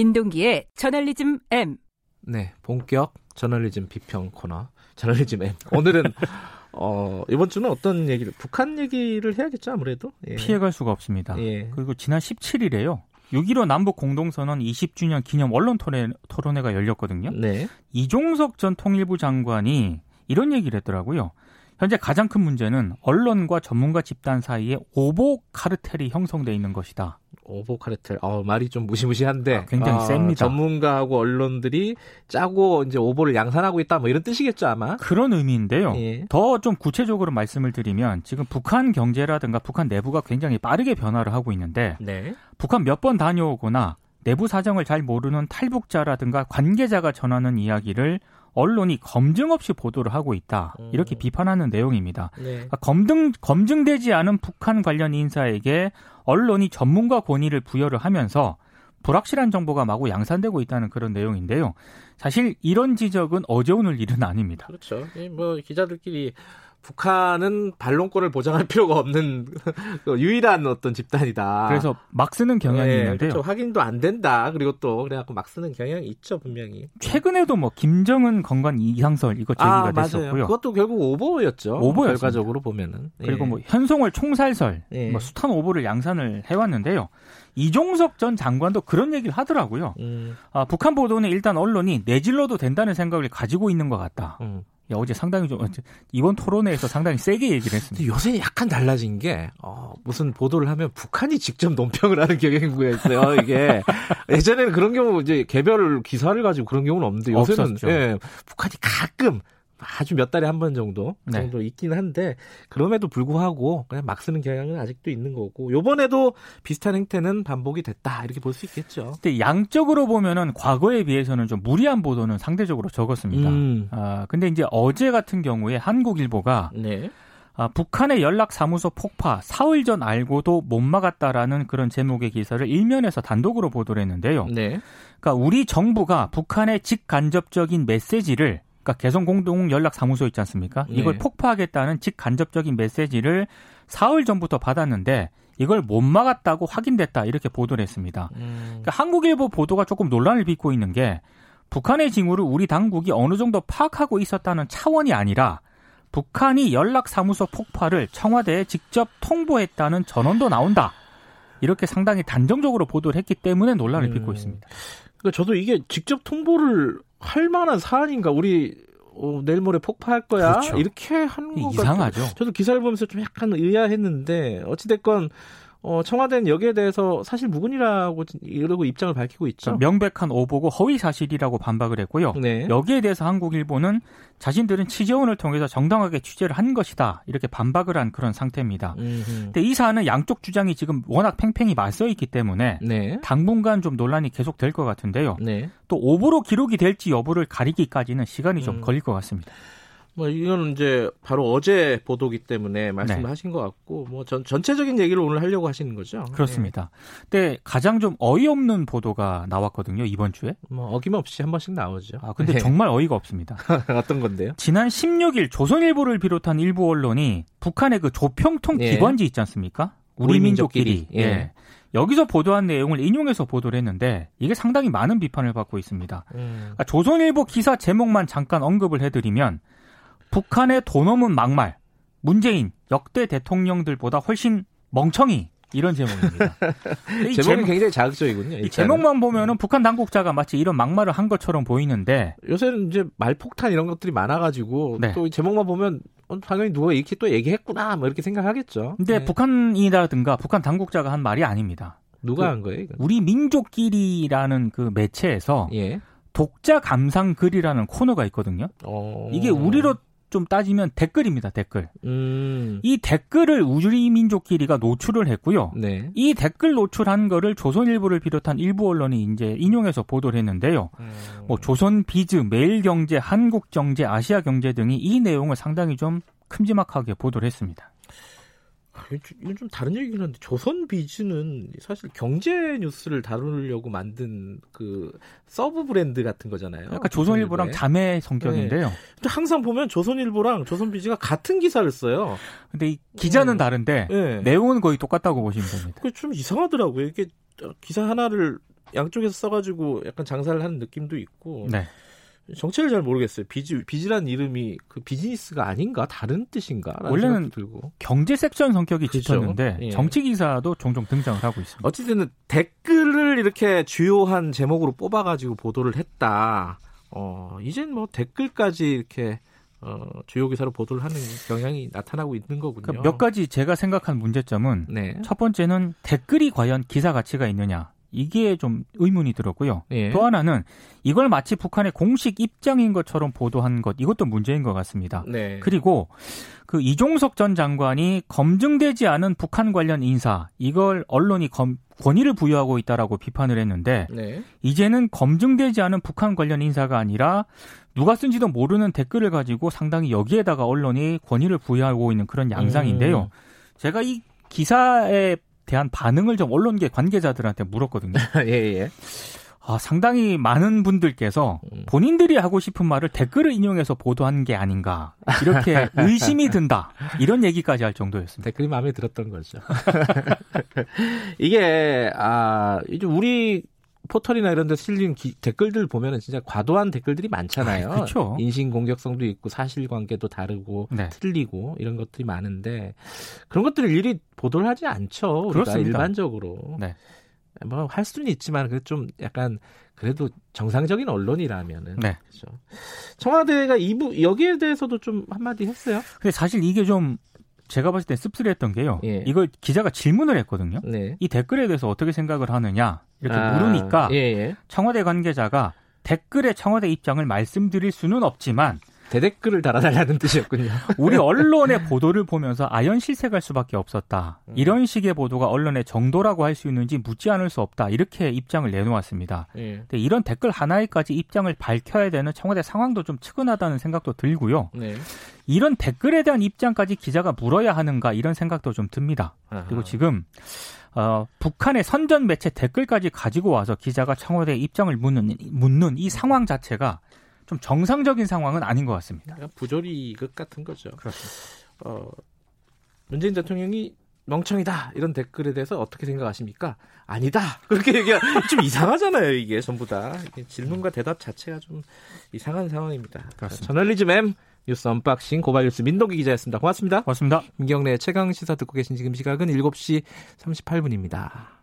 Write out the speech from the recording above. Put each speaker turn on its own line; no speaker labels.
민동기의 저널리즘 M.
네, 본격 저널리즘 비평 코너 저널리즘 M. 오늘은 어, 이번 주는 어떤 얘기를 북한 얘기를 해야겠죠 아무래도
예. 피해갈 수가 없습니다. 예. 그리고 지난 17일에요. 6.15 남북 공동선언 20주년 기념 언론 토론회, 가 열렸거든요. 네. 이종석 전 통일부 장관이 이런 얘기를 했더라고요. 현재 가장 큰 문제는 언론과 전문가 집단 사이에 오보 카르텔이 형성돼 있는 것이다.
오보 카르텔. 어, 말이 좀 무시무시한데 아,
굉장히 아, 셉니다.
전문가하고 언론들이 짜고 이제 오보를 양산하고 있다 뭐 이런 뜻이겠죠, 아마.
그런 의미인데요. 예. 더좀 구체적으로 말씀을 드리면 지금 북한 경제라든가 북한 내부가 굉장히 빠르게 변화를 하고 있는데 네. 북한 몇 번 다녀오거나 내부 사정을 잘 모르는 탈북자라든가 관계자가 전하는 이야기를 언론이 검증 없이 보도를 하고 있다. 이렇게 음. 비판하는 내용입니다. 네. 그러니까 검증 검증되지 않은 북한 관련 인사에게 언론이 전문가 권위를 부여를 하면서 불확실한 정보가 마구 양산되고 있다는 그런 내용인데요. 사실 이런 지적은 어제 오늘 일은 아닙니다.
그렇죠. 뭐 기자들끼리 북한은 반론권을 보장할 필요가 없는 그 유일한 어떤 집단이다.
그래서 막 쓰는 경향이 네, 있는데요.
그렇죠. 확인도 안 된다. 그리고 또 그래갖고 막 쓰는 경향이 있죠 분명히.
최근에도 뭐 김정은 건강 이상설 이거 제기가 아, 됐었고요.
그것도 결국 오보였죠. 오보였습니다. 결과적으로 보면은.
그리고 뭐 현송월 총살설, 네. 뭐 숱한 오보를 양산을 해왔는데요. 이종석 전 장관도 그런 얘기를 하더라고요. 음. 아, 북한 보도는 일단 언론이 내질러도 된다는 생각을 가지고 있는 것 같다. 음. 야, 어제 상당히 좀 이번 토론회에서 상당히 세게 얘기를 했습니다.
요새 약간 달라진 게 어, 무슨 보도를 하면 북한이 직접 논평을 하는 경향이 있어요. 이게 예전에는 그런 경우 이제 개별 기사를 가지고 그런 경우는 없는데 요새는 예, 북한이 가끔 아주 몇 달에 한 번 정도 네. 정도 있긴 한데 그럼에도 불구하고 그냥 막 쓰는 경향은 아직도 있는 거고 요번에도 비슷한 행태는 반복이 됐다 이렇게 볼 수 있겠죠.
근데 양적으로 보면은 과거에 비해서는 좀 무리한 보도는 상대적으로 적었습니다. 음. 아 근데 이제 어제 같은 경우에 한국일보가 네. 아, 북한의 연락사무소 폭파 사흘 전 알고도 못 막았다라는 그런 제목의 기사를 일면에서 단독으로 보도를 했는데요. 네. 그러니까 우리 정부가 북한의 직간접적인 메시지를 그러니까 개성 공동 연락 사무소 있지 않습니까? 이걸 네. 폭파하겠다는 직간접적인 메시지를 사흘 전부터 받았는데 이걸 못 막았다고 확인됐다 이렇게 보도를 했습니다. 음. 그러니까 한국일보 보도가 조금 논란을 빚고 있는 게 북한의 징후를 우리 당국이 어느 정도 파악하고 있었다는 차원이 아니라 북한이 연락사무소 폭파를 청와대에 직접 통보했다는 전원도 나온다. 이렇게 상당히 단정적으로 보도를 했기 때문에 논란을 음. 빚고 있습니다.
그러니까 저도 이게 직접 통보를 할 만한 사안인가 우리 어, 내일 모레 폭파할 거야 그렇죠. 이렇게 하는 거
이상하죠.
저도 기사를 보면서 좀 약간 의아했는데 어찌 됐건 어, 청와대는 여기에 대해서 사실 무근이라고 이러고 입장을 밝히고 있죠.
명백한 오보고 허위 사실이라고 반박을 했고요. 네. 여기에 대해서 한국일보는 자신들은 취재원을 통해서 정당하게 취재를 한 것이다. 이렇게 반박을 한 그런 상태입니다. 음흠. 근데 이 사안은 양쪽 주장이 지금 워낙 팽팽히 맞서 있기 때문에 네. 당분간 좀 논란이 계속 될 것 같은데요. 네. 또 오보로 기록이 될지 여부를 가리기까지는 시간이 좀 음. 걸릴 것 같습니다.
뭐 이거는 이제 바로 어제 보도기 때문에 말씀하신 네. 것 같고 뭐 전, 전체적인 얘기를 오늘 하려고 하시는 거죠.
그렇습니다. 네. 근데 가장 좀 어이없는 보도가 나왔거든요 이번 주에.
뭐 어김없이 한 번씩 나오죠.
아 근데 네. 정말 어이가 없습니다.
어떤 건데요?
지난 16일 조선일보를 비롯한 일부 언론이 북한의 그 조평통 네. 기관지 있지 않습니까? 우리, 우리 민족끼리. 민족끼리. 예. 예. 여기서 보도한 내용을 인용해서 보도를 했는데 이게 상당히 많은 비판을 받고 있습니다. 음. 그러니까 조선일보 기사 제목만 잠깐 언급을 해드리면 북한의 돈 없는 막말, 문재인 역대 대통령들보다 훨씬 멍청이 이런 제목입니다.
이 제목이 제목, 굉장히 자극적이군요.
이 제목만 보면은 북한 당국자가 마치 이런 막말을 한 것처럼 보이는데
요새는 이제 말폭탄 이런 것들이 많아가지고 네. 또 제목만 보면 어, 당연히 누가 이렇게 또 얘기했구나 뭐 이렇게 생각하겠죠.
근데 네. 북한이라든가 북한 당국자가 한 말이 아닙니다.
누가 그, 한 거예요? 이건?
우리 민족끼리라는 그 매체에서 예. 독자 감상 글이라는 코너가 있거든요. 어... 이게 우리로 좀 따지면 댓글입니다, 댓글. 음. 이 댓글을 우주리 민족끼리가 노출을 했고요. 네. 이 댓글 노출한 거를 조선일보를 비롯한 일부 언론이 이제 인용해서 보도를 했는데요. 음. 뭐 조선비즈, 매일경제, 한국경제, 아시아경제 등이 이 내용을 상당히 좀 큼지막하게 보도를 했습니다.
이건 좀 다른 얘기긴 한데 조선 비즈는 사실 경제 뉴스를 다루려고 만든 그 sub brand 같은 거잖아요.
약간 조선일보랑 자매 성격인데요. 네.
근데 항상 보면 조선일보랑 조선 비즈가 같은 기사를 써요.
근데 이 기자는 네. 다른데 네. 내용은 거의 똑같다고 보시면 됩니다.
그게 좀 이상하더라고요. 이게 기사 하나를 양쪽에서 써가지고 약간 장사를 하는 느낌도 있고. 네. 정체를 잘 모르겠어요. biz biz란 이름이 그 비즈니스가 아닌가 다른 뜻인가?
원래는 들고. 경제 섹션 성격이 그렇죠? 짙었는데 예. 정치 기사도 종종 등장을 하고 있습니다.
어쨌든 댓글을 이렇게 주요한 제목으로 뽑아가지고 보도를 했다. 어 이젠 뭐 댓글까지 이렇게 어, 주요 기사로 보도를 하는 경향이 나타나고 있는 거군요.
그러니까 몇 가지 제가 생각한 문제점은 네. 첫 번째는 댓글이 과연 기사 가치가 있느냐. 이게 좀 의문이 들었고요. 예. 또 하나는 이걸 마치 북한의 공식 입장인 것처럼 보도한 것 이것도 문제인 것 같습니다. 네. 그리고 그 이종석 전 장관이 검증되지 않은 북한 관련 인사 이걸 언론이 검, 권위를 부여하고 있다라고 비판을 했는데 네. 이제는 검증되지 않은 북한 관련 인사가 아니라 누가 쓴지도 모르는 댓글을 가지고 상당히 여기에다가 언론이 권위를 부여하고 있는 그런 양상인데요. 음. 제가 이 기사에 대한 반응을 좀 언론계 관계자들한테 물었거든요. 예, 예. 아, 상당히 많은 분들께서 음. 본인들이 하고 싶은 말을 댓글을 인용해서 보도한 게 아닌가 이렇게 의심이 든다 이런 얘기까지 할 정도였습니다.
댓글이 마음에 들었던 거죠. 이게 아 이제 우리 포털이나 이런 데 실린 기, 댓글들 보면은 진짜 과도한 댓글들이 많잖아요. 아, 그렇죠. 인신 공격성도 있고 사실관계도 다르고 네. 틀리고 이런 것들이 많은데 그런 것들을 일일이 보도를 하지 않죠. 그렇습니다. 일반적으로. 네. 뭐 할 수는 있지만 그 좀 약간 그래도 정상적인 언론이라면은 네. 그렇죠. 청와대가 이부 여기에 대해서도 좀 한마디 했어요.
근데 사실 이게 좀 제가 봤을 때 씁쓸했던 게요. 예. 이걸 기자가 질문을 했거든요. 네. 이 댓글에 대해서 어떻게 생각을 하느냐 이렇게 아, 물으니까 예, 예. 청와대 관계자가 댓글에 청와대 입장을 말씀드릴 수는 없지만
대댓글을 달아달라는 뜻이었군요.
우리 언론의 보도를 보면서 아연 실색할 수밖에 없었다. 음. 이런 식의 보도가 언론의 정도라고 할 수 있는지 묻지 않을 수 없다. 이렇게 입장을 내놓았습니다. 예. 근데 이런 댓글 하나에까지 입장을 밝혀야 되는 청와대 상황도 좀 측은하다는 생각도 들고요. 네. 이런 댓글에 대한 입장까지 기자가 물어야 하는가 이런 생각도 좀 듭니다. 아하. 그리고 지금 어, 북한의 선전 매체 댓글까지 가지고 와서 기자가 청와대 입장을 묻는, 묻는 이 상황 자체가 좀 정상적인 상황은 아닌 것 같습니다.
부조리극 같은 거죠. 그렇습니다. 어, 문재인 대통령이 멍청이다 이런 댓글에 대해서 어떻게 생각하십니까? 아니다 그렇게 얘기가 좀 이상하잖아요 이게 전부 다 질문과 대답 자체가 좀 이상한 상황입니다. 그렇습니다. 저널리즘 M 뉴스 unboxing 고발 뉴스 민동기 기자였습니다. 고맙습니다.
고맙습니다.
김경래 최강 시사 듣고 계신 지금 시각은 7시 38분입니다.